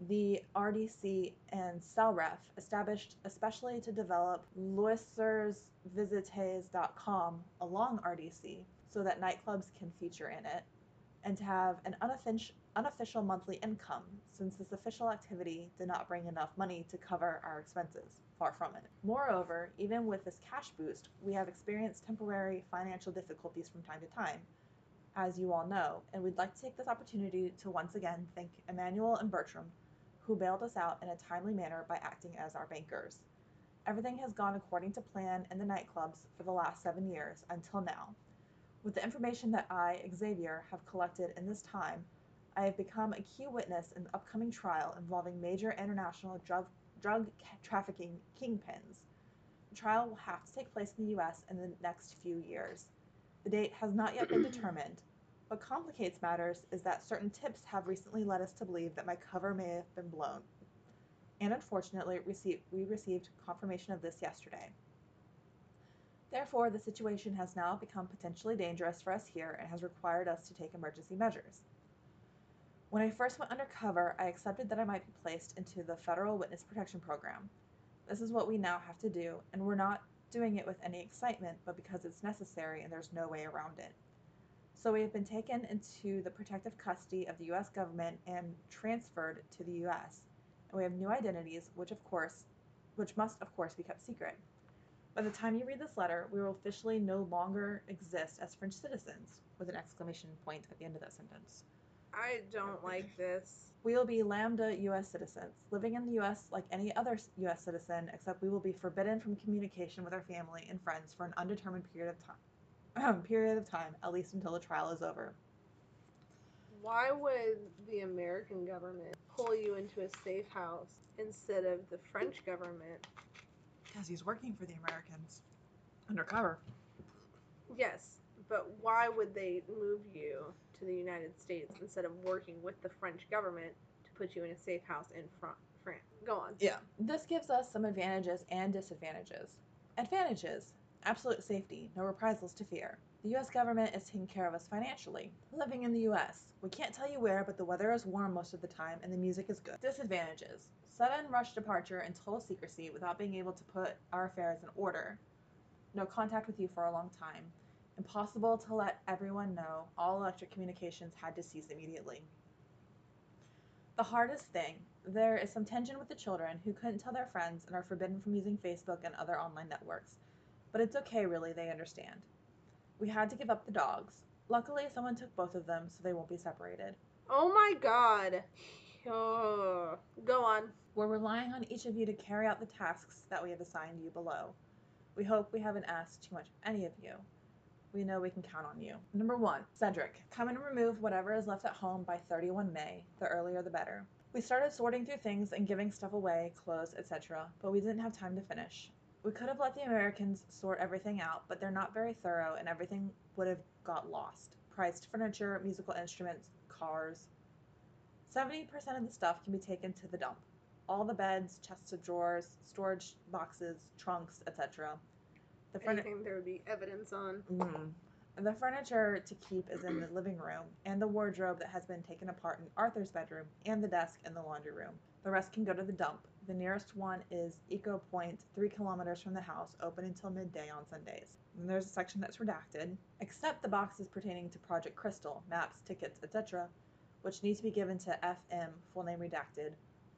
The RDC and CellRef, established especially to develop loisersvisites.com along RDC so that nightclubs can feature in it, and to have an unoffic- unofficial monthly income since this official activity did not bring enough money to cover our expenses. Far from it. Moreover, even with this cash boost, we have experienced temporary financial difficulties from time to time, as you all know, and we'd like to take this opportunity to once again thank Emmanuel and Bertram, who bailed us out in a timely manner by acting as our bankers. Everything has gone according to plan in the nightclubs for the last seven years until now. With the information that I, Xavier, have collected in this time, I have become a key witness in the upcoming trial involving major international drug, drug trafficking kingpins. The trial will have to take place in the US in the next few years. The date has not yet been determined. What complicates matters is that certain tips have recently led us to believe that my cover may have been blown. And unfortunately, we received confirmation of this yesterday. Therefore, the situation has now become potentially dangerous for us here and has required us to take emergency measures. When I first went undercover, I accepted that I might be placed into the Federal Witness Protection Program. This is what we now have to do, and we're not doing it with any excitement, but because it's necessary and there's no way around it. So we have been taken into the protective custody of the US government and transferred to the US. And we have new identities, which of course which must of course be kept secret. By the time you read this letter, we will officially no longer exist as French citizens, with an exclamation point at the end of that sentence. I don't like this. We will be Lambda US citizens, living in the US like any other US citizen, except we will be forbidden from communication with our family and friends for an undetermined period of time. Period of time, at least until the trial is over. Why would the American government pull you into a safe house instead of the French government? Because he's working for the Americans. Undercover. Yes, but why would they move you to the United States instead of working with the French government to put you in a safe house in Fran- France? Go on. Yeah. This gives us some advantages and disadvantages. Advantages absolute safety, no reprisals to fear. The US government is taking care of us financially. Living in the US, we can't tell you where, but the weather is warm most of the time and the music is good. Disadvantages sudden rush departure and total secrecy without being able to put our affairs in order. No contact with you for a long time. Impossible to let everyone know all electric communications had to cease immediately. The hardest thing there is some tension with the children who couldn't tell their friends and are forbidden from using Facebook and other online networks. But it's okay, really, they understand. We had to give up the dogs. Luckily, someone took both of them, so they won't be separated. Oh my god. Oh. Go on. We're relying on each of you to carry out the tasks that we have assigned you below. We hope we haven't asked too much of any of you. We know we can count on you. Number one, Cedric. Come and remove whatever is left at home by 31 May. The earlier the better. We started sorting through things and giving stuff away, clothes, etc., but we didn't have time to finish. We could have let the Americans sort everything out, but they're not very thorough and everything would have got lost. Priced furniture, musical instruments, cars. 70% of the stuff can be taken to the dump. All the beds, chests of drawers, storage boxes, trunks, etc. The furni- Anything there would be evidence on. Mm. The furniture to keep is in the living room, and the wardrobe that has been taken apart in Arthur's bedroom, and the desk in the laundry room. The rest can go to the dump. The nearest one is Eco Point, three kilometers from the house, open until midday on Sundays. And there's a section that's redacted, except the boxes pertaining to Project Crystal, maps, tickets, etc., which need to be given to FM, full name redacted.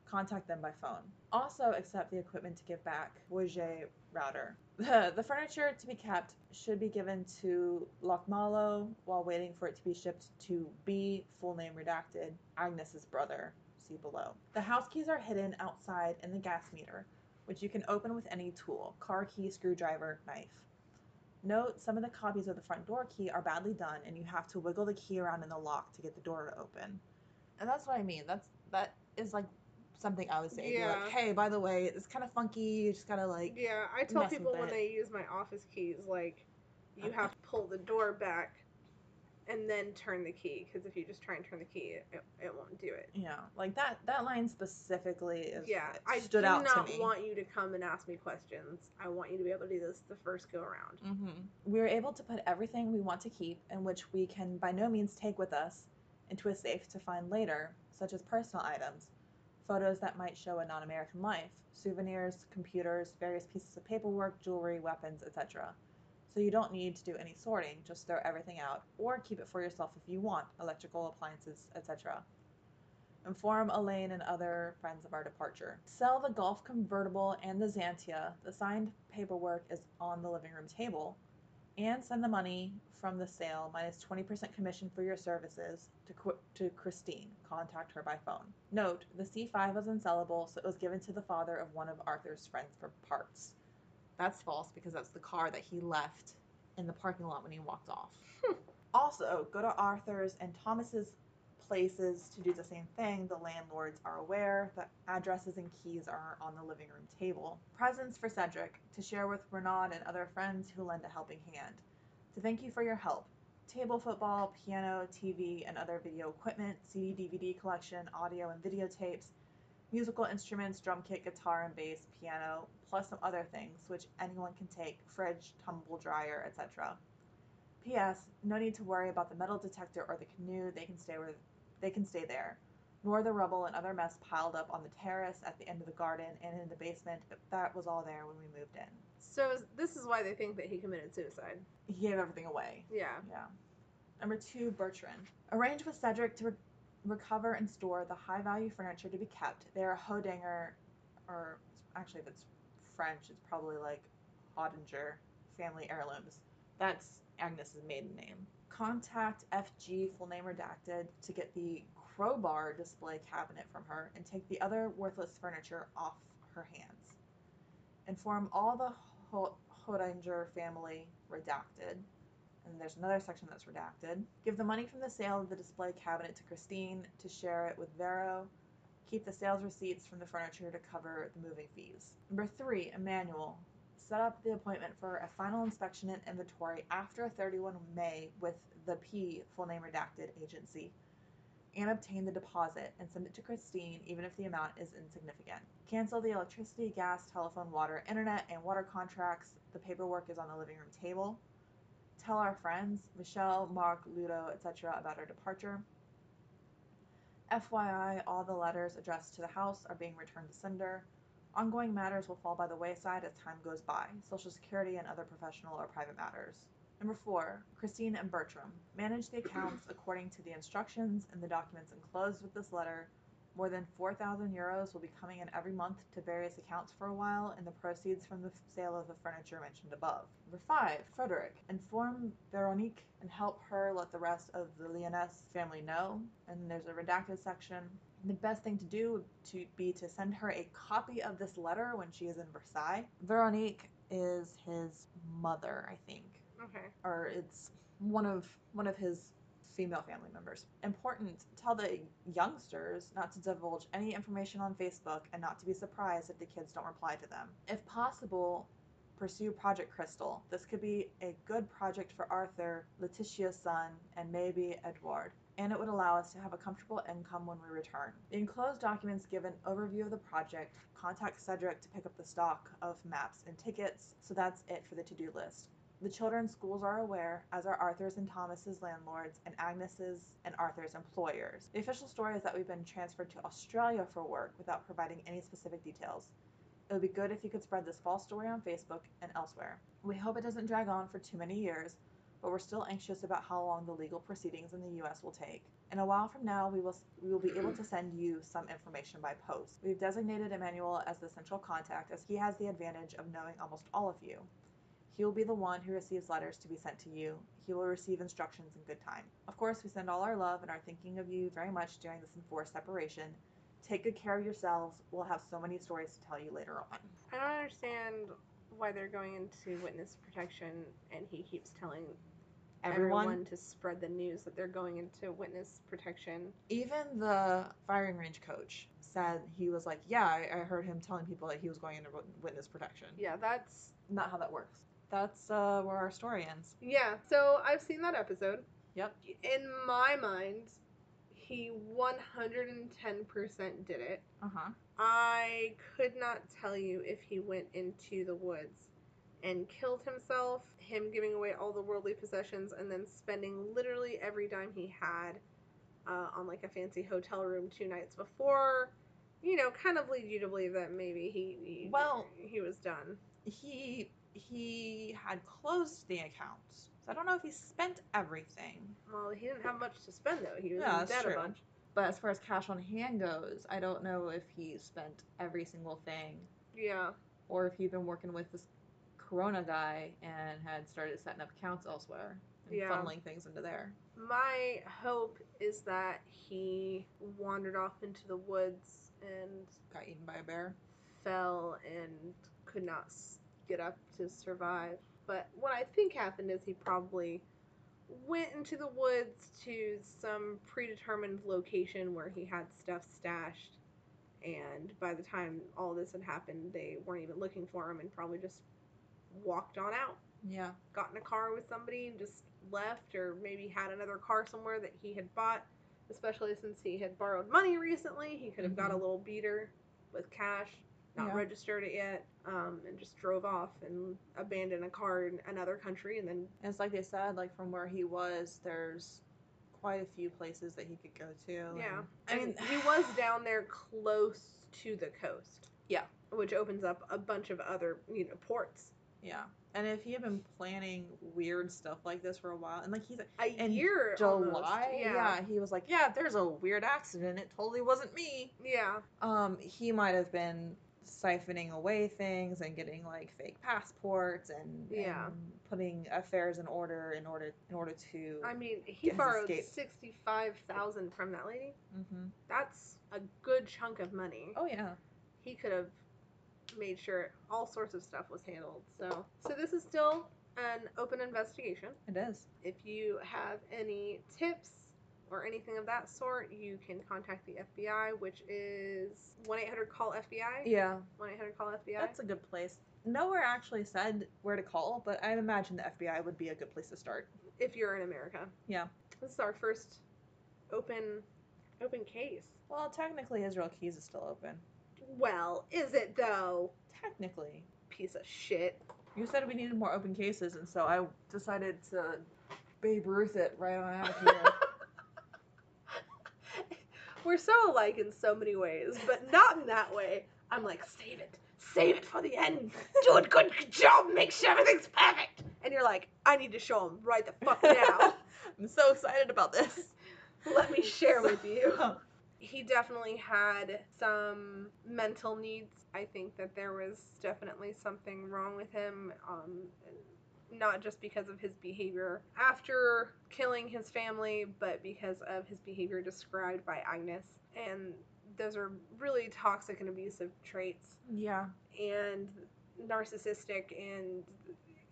Contact them by phone. Also, accept the equipment to give back, Voyager router. The, the furniture to be kept should be given to Lochmallow while waiting for it to be shipped to B, full name redacted, Agnes's brother. See below. The house keys are hidden outside in the gas meter, which you can open with any tool car key, screwdriver, knife. Note some of the copies of the front door key are badly done and you have to wiggle the key around in the lock to get the door to open. And that's what I mean. That's that is like something I would say. Yeah. Like, hey, by the way, it's kind of funky. You just gotta like Yeah, I tell people when it. they use my office keys, like, you have to pull the door back and then turn the key. Because if you just try and turn the key, it, it, it won't do it. Yeah, like that that line specifically is Yeah, I stood do out not to me. want you to come and ask me questions. I want you to be able to do this the first go around. hmm We are able to put everything we want to keep and which we can by no means take with us into a safe to find later, such as personal items, photos that might show a non-American life, souvenirs, computers, various pieces of paperwork, jewelry, weapons, etc. So you don't need to do any sorting, just throw everything out or keep it for yourself if you want, electrical appliances, etc. Inform Elaine and other friends of our departure. Sell the Golf convertible and the Xantia. The signed paperwork is on the living room table. And send the money from the sale minus 20% commission for your services to, to Christine. Contact her by phone. Note, the C5 was unsellable, so it was given to the father of one of Arthur's friends for parts. That's false because that's the car that he left in the parking lot when he walked off. Hmm. Also, go to Arthur's and Thomas's places to do the same thing. The landlords are aware. The addresses and keys are on the living room table. Presents for Cedric to share with Renaud and other friends who lend a helping hand. To thank you for your help. Table football, piano, TV, and other video equipment, CD, DVD collection, audio and videotapes, musical instruments, drum kit, guitar and bass, piano, plus some other things which anyone can take, fridge, tumble dryer, etc. P.S. No need to worry about the metal detector or the canoe. They can stay where they can stay there. Nor the rubble and other mess piled up on the terrace at the end of the garden and in the basement. That was all there when we moved in. So this is why they think that he committed suicide. He gave everything away. Yeah. Yeah. Number two, Bertrand. Arrange with Cedric to recover and store the high value furniture to be kept. They are Hodanger, or actually, if it's French, it's probably like Hodanger family heirlooms. That's Agnes's maiden name. Contact FG, full name redacted, to get the crowbar display cabinet from her and take the other worthless furniture off her hands. Inform all the Hodanger family redacted and there's another section that's redacted. Give the money from the sale of the display cabinet to Christine to share it with Vero. Keep the sales receipts from the furniture to cover the moving fees. Number three, Emmanuel. Set up the appointment for a final inspection and inventory after 31 May with the P, full name redacted, agency, and obtain the deposit and send it to Christine even if the amount is insignificant. Cancel the electricity, gas, telephone, water, internet, and water contracts. The paperwork is on the living room table tell our friends, Michelle, Mark, Ludo, etc., about our departure. FYI, all the letters addressed to the house are being returned to sender. Ongoing matters will fall by the wayside as time goes by, Social Security and other professional or private matters. Number four, Christine and Bertram. Manage the accounts according to the instructions and the documents enclosed with this letter. More than 4,000 euros will be coming in every month to various accounts for a while, and the proceeds from the sale of the furniture mentioned above. Number five, Frederick. Inform Veronique and help her let the rest of the Ligonnès family know. And there's a redacted section. The best thing to do would to be to send her a copy of this letter when she is in Versailles. Veronique is his mother, I think, Okay. or it's one of one of his female family members. Important, tell the youngsters not to divulge any information on Facebook and not to be surprised if the kids don't reply to them. If possible, pursue Project Crystal. This could be a good project for Arthur, Letitia's son, and maybe Edward. And it would allow us to have a comfortable income when we return. The enclosed documents give an overview of the project. Contact Cedric to pick up the stock of maps and tickets. So that's it for the to do list. The children's schools are aware, as are Arthur's and Thomas's landlords, and Agnes's and Arthur's employers. The official story is that we've been transferred to Australia for work without providing any specific details. It would be good if you could spread this false story on Facebook and elsewhere. We hope it doesn't drag on for too many years, but we're still anxious about how long the legal proceedings in the US will take. In a while from now, we will we will be able to send you some information by post. We've designated Emmanuel as the central contact as he has the advantage of knowing almost all of you. He will be the one who receives letters to be sent to you. He will receive instructions in good time. Of course, we send all our love and are thinking of you very much during this enforced separation. Take good care of yourselves. We'll have so many stories to tell you later on. I don't understand why they're going into witness protection and he keeps telling Everyone, everyone to spread the news that they're going into witness protection. even the firing range coach said he was like, Yeah, I, I heard him telling people that he was going into witness protection. Yeah, that's Not how that works. That's uh, where our story ends. yeah. So I've seen that episode. Yep. In my mind, he 110% did it. Uh huh. I could not tell you if he went into the woods and killed himself, him giving away all the worldly possessions, and then spending literally every dime he had uh, on like a fancy hotel room two nights before. You know, kind of lead you to believe that maybe he, he Well- he was done. He he had closed the accounts. So I don't know if he spent everything. Well, he didn't have much to spend though. He was Yeah, debt true. a bunch. But as far as cash on hand goes, I don't know if he spent every single thing Yeah. or if he'd been working with this Corona guy and had started setting up accounts elsewhere and Yeah. funneling things into there. My hope is that he wandered off into the woods and Got eaten by a bear. fell and could not get up to survive. But what I think happened is he probably went into the woods to some predetermined location where he had stuff stashed. And by the time all this had happened, they weren't even looking for him and probably just walked on out. Yeah. Got in a car with somebody and just left, or maybe had another car somewhere that he had bought. Especially since he had borrowed money recently, he could have got a Mhm. little beater with cash not Yeah. registered it yet, um, and just drove off and abandoned a car in another country, and then And it's like they said, like from where he was, there's quite a few places that he could go to. yeah, I mean, he was down there close to the coast. Yeah. which opens up a bunch of other you know ports. yeah. And if he had been planning weird stuff like this for a while, and like he's A in year, July, almost. yeah. yeah, he was like, yeah, there's a weird accident. It totally wasn't me. yeah, Um, he might have been siphoning away things and getting like fake passports and, Yeah. and putting affairs in order in order in order to. I mean, he borrowed escape. sixty-five thousand from that lady. hmm That's a good chunk of money. Oh yeah. he could have made sure all sorts of stuff was handled. So, so this is still an open investigation. It is. If you have any tips or anything of that sort, you can contact the FBI, which is one eight hundred call FBI. Yeah. One eight hundred call FBI. That's a good place. Nowhere actually said where to call, but I imagine the FBI would be a good place to start. if you're in America. Yeah. This is our first open open case. Well, technically, Israel Keys is still open. Well, is it though? Technically. Piece of shit. You said we needed more open cases, and so I decided to Babe Ruth it right on out of here. We're so alike in so many ways, but not in that way. I'm like, save it. Save it for the end. Do a good job. Make sure everything's perfect. And you're like, I need to show him right the fuck now. I'm so excited about this. Let me share with you. He definitely had some mental needs. I think that there was definitely something wrong with him. Um, not just because of his behavior after killing his family, but because of his behavior described by Agnes. And those are really toxic and abusive traits. Yeah. And narcissistic and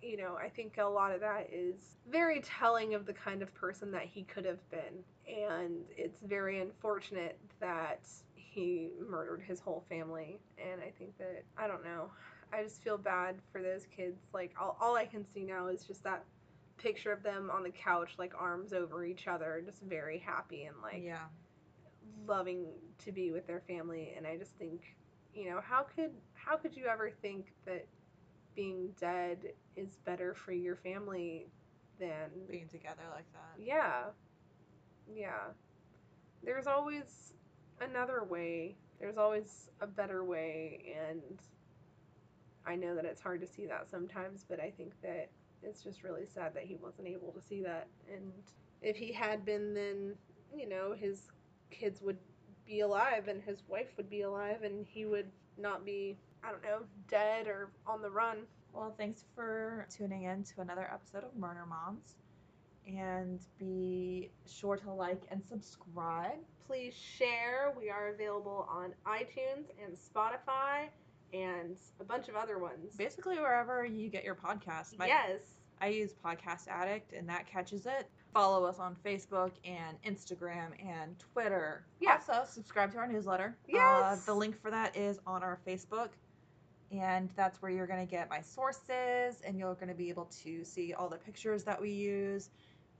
you know, I think a lot of that is very telling of the kind of person that he could have been. And it's very unfortunate that he murdered his whole family. And I think that, I don't know, I just feel bad for those kids. Like, all, all I can see now is just that picture of them on the couch, like arms over each other, just very happy and like yeah. loving to be with their family. And I just think, you know, how could how could you ever think that being dead is better for your family than Being together like that. yeah. Yeah. There's always another way. There's always a better way and I know that it's hard to see that sometimes, but I think that it's just really sad that he wasn't able to see that and if he had been then, you know, his kids would be alive and his wife would be alive and he would not be, I don't know, dead or on the run. Well, thanks for tuning in to another episode of Murder Moms. And be sure to like and subscribe. please share. We are available on iTunes and Spotify and a bunch of other ones. Basically, wherever you get your podcast. My- yes. I use Podcast Addict, and that catches it. Follow us on Facebook and Instagram and Twitter. Yeah. Also, subscribe to our newsletter. Uh, Yes. the link for that is on our Facebook. And that's where you're going to get my sources, and you're going to be able to see all the pictures that we use.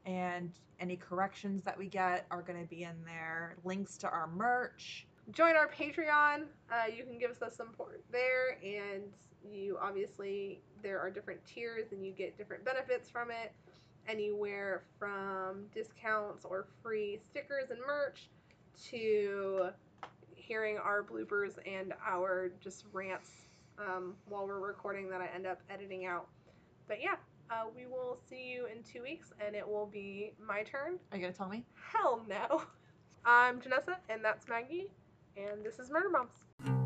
And any corrections that we get are going to be in there. Links to our merch. Join our Patreon. Uh, you can give us some support there, and you obviously there are different tiers, and you get different benefits from it. Anywhere from discounts or free stickers and merch to hearing our bloopers and our just rants um, while we're recording that I end up editing out. But yeah, uh, we will see you in two weeks, and it will be my turn. Are you going to tell me? Hell no. I'm Janessa, and that's Maggie, and this is Murder Moms.